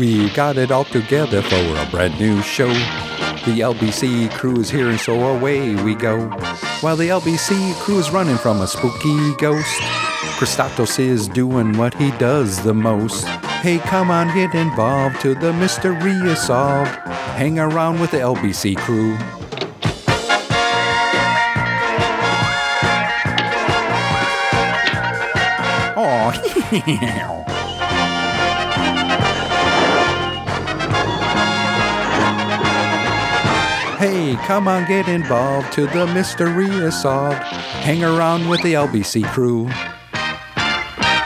We got it all together for a brand new show. The LBC crew is here, and so away we go. While the LBC crew is running from a spooky ghost, Christatos is doing what he does the most. Hey, come on, get involved till the mystery is solved. Hang around with the LBC crew. Oh, Come on, get involved till the mystery is solved. Hang around with the LBC crew.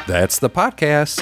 That's the podcast.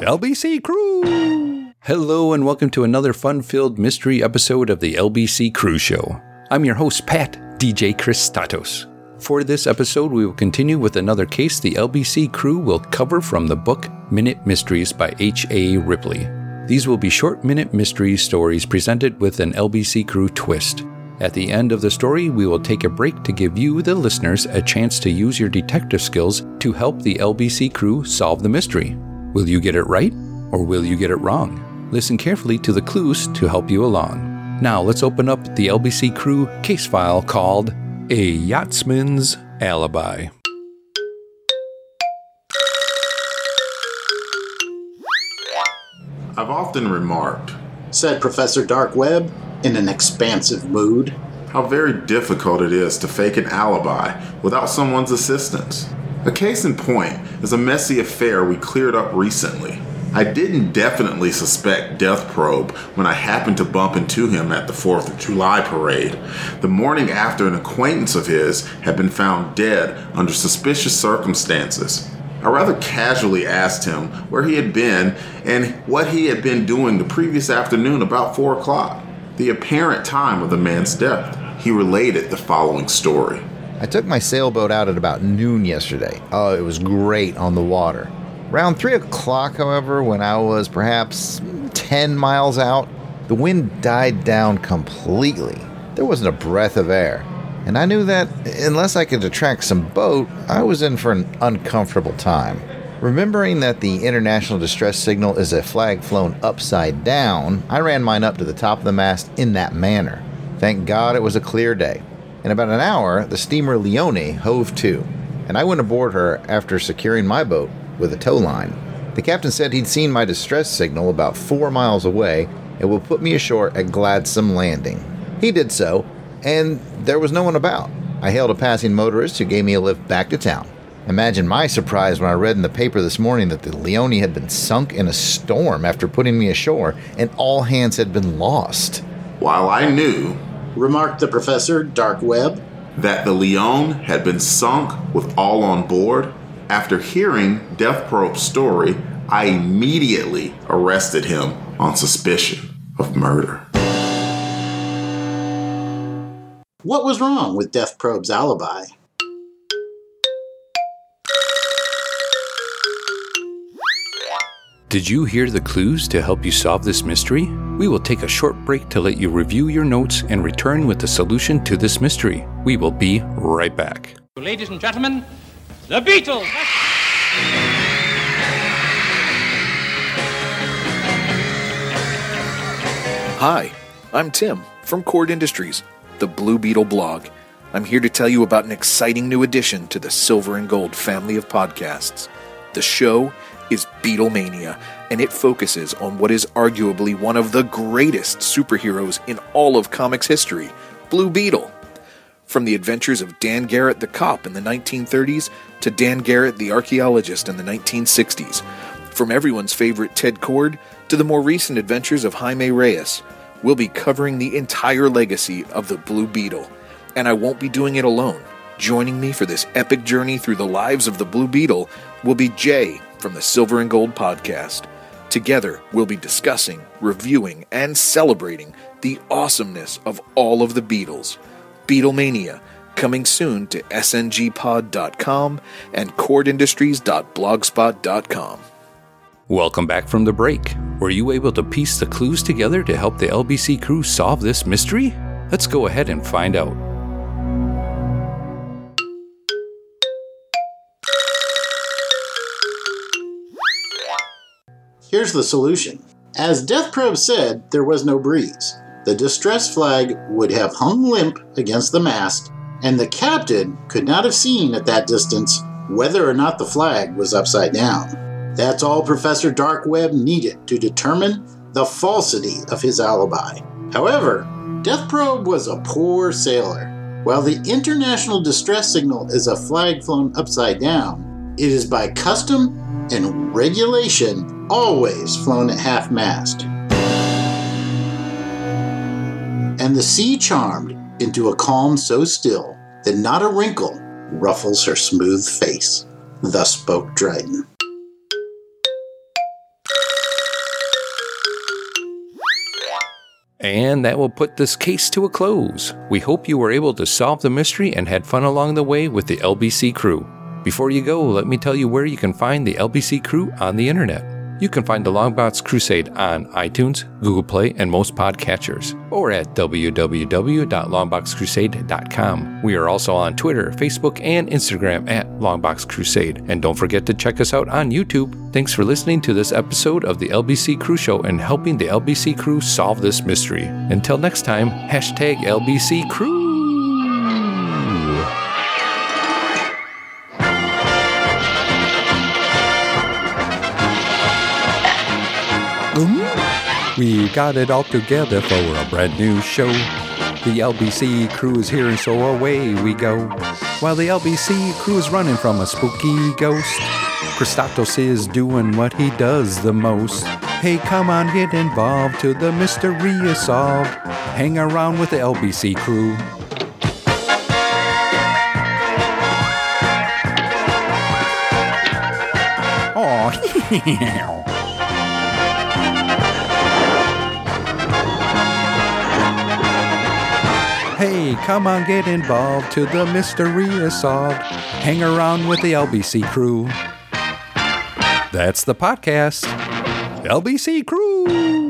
LBC crew. Hello, and welcome to another fun filled mystery episode of the LBC Crew Show. I'm your host, Pat, DJ Christatos. For this episode, we will continue with another case the LBC crew will cover from the book Minute Mysteries by H.A. Ripley. These will be short minute mystery stories presented with an LBC crew twist. At the end of the story, we will take a break to give you, the listeners, a chance to use your detective skills to help the LBC crew solve the mystery. Will you get it right or will you get it wrong? Listen carefully to the clues to help you along. Now, let's open up the LBC crew case file called A Yachtsman's Alibi. I've often remarked said Professor Dark Web in an expansive mood. how very difficult it is to fake an alibi without someone's assistance. A case in point is a messy affair we cleared up recently. I didn't definitely suspect Death Probe when I happened to bump into him at the 4th of July parade, the morning after an acquaintance of his had been found dead under suspicious circumstances. I rather casually asked him where he had been and what he had been doing the previous afternoon about 4 o'clock, the apparent time of the man's death. He related the following story. I took my sailboat out at about noon yesterday. Oh, it was great on the water. Around 3 o'clock, however, when I was perhaps 10 miles out, the wind died down completely. There wasn't a breath of air. And I knew that unless I could attract some boat, I was in for an uncomfortable time. Remembering that the international distress signal is a flag flown upside down, I ran mine up to the top of the mast in that manner. Thank God it was a clear day. In about an hour, the steamer Leone hove to, and I went aboard her after securing my boat with a tow line. The captain said he'd seen my distress signal about four miles away and would put me ashore at Gladsome Landing. He did so, and there was no one about. I hailed a passing motorist who gave me a lift back to town. Imagine my surprise when I read in the paper this morning that the Leone had been sunk in a storm after putting me ashore and all hands had been lost. While I knew Remarked the Professor Dark Web. that the Leone had been sunk with all on board, after hearing Death Probe's story, I immediately arrested him on suspicion of murder. What was wrong with Death Probe's alibi? Did you hear the clues to help you solve this mystery? We will take a short break to let you review your notes and return with the solution to this mystery. We will be right back. Ladies and gentlemen, the Beatles! Hi, I'm Tim from Kord Industries, the Blue Beetle blog. I'm here to tell you about an exciting new addition to the Silver and Gold family of podcasts. The show is Beetlemania, and it focuses on what is arguably one of the greatest superheroes in all of comics history, Blue Beetle. From the adventures of Dan Garrett the cop in the 1930s to Dan Garrett the archaeologist in the 1960s, from everyone's favorite Ted Kord to the more recent adventures of Jaime Reyes, we'll be covering the entire legacy of the Blue Beetle. And I won't be doing it alone. Joining me for this epic journey through the lives of the Blue Beetle will be Jay from the Silver and Gold podcast. Together, we'll be discussing, reviewing, and celebrating the awesomeness of all of the Beetles. Beetlemania, coming soon to sngpod.com and kordindustries.blogspot.com. Welcome back from the break. Were you able to piece the clues together to help the LBC crew solve this mystery? Let's go ahead and find out. Here's the solution. As Death Probe said, there was no breeze. The distress flag would have hung limp against the mast, and the captain could not have seen at that distance whether or not the flag was upside down. That's all Professor Darkweb needed to determine the falsity of his alibi. However, Death Probe was a poor sailor. While the international distress signal is a flag flown upside down, it is by custom and regulation always flown at half mast. And the sea charmed into a calm so still that not a wrinkle ruffles her smooth face. Thus spoke Dryden. And that will put this case to a close. We hope you were able to solve the mystery and had fun along the way with the LBC crew. Before you go, let me tell you where you can find the LBC crew on the internet. You can find the Longbox Crusade on iTunes, Google Play, and most podcatchers, or at www.longboxcrusade.com. We are also on Twitter, Facebook, and Instagram at Longbox Crusade. And don't forget to check us out on YouTube. Thanks for listening to this episode of the LBC Crew Show and helping the LBC crew solve this mystery. Until next time, hashtag LBC Crew. We got it all together for a brand new show. The LBC crew is here, and so away we go. While the LBC crew is running from a spooky ghost, Christatos is doing what he does the most. Hey, come on, get involved till the mystery is solved. Hang around with the LBC crew. Oh, Hey, come on, get involved till the mystery is solved. Hang around with the LBC crew. That's the podcast. LBC crew.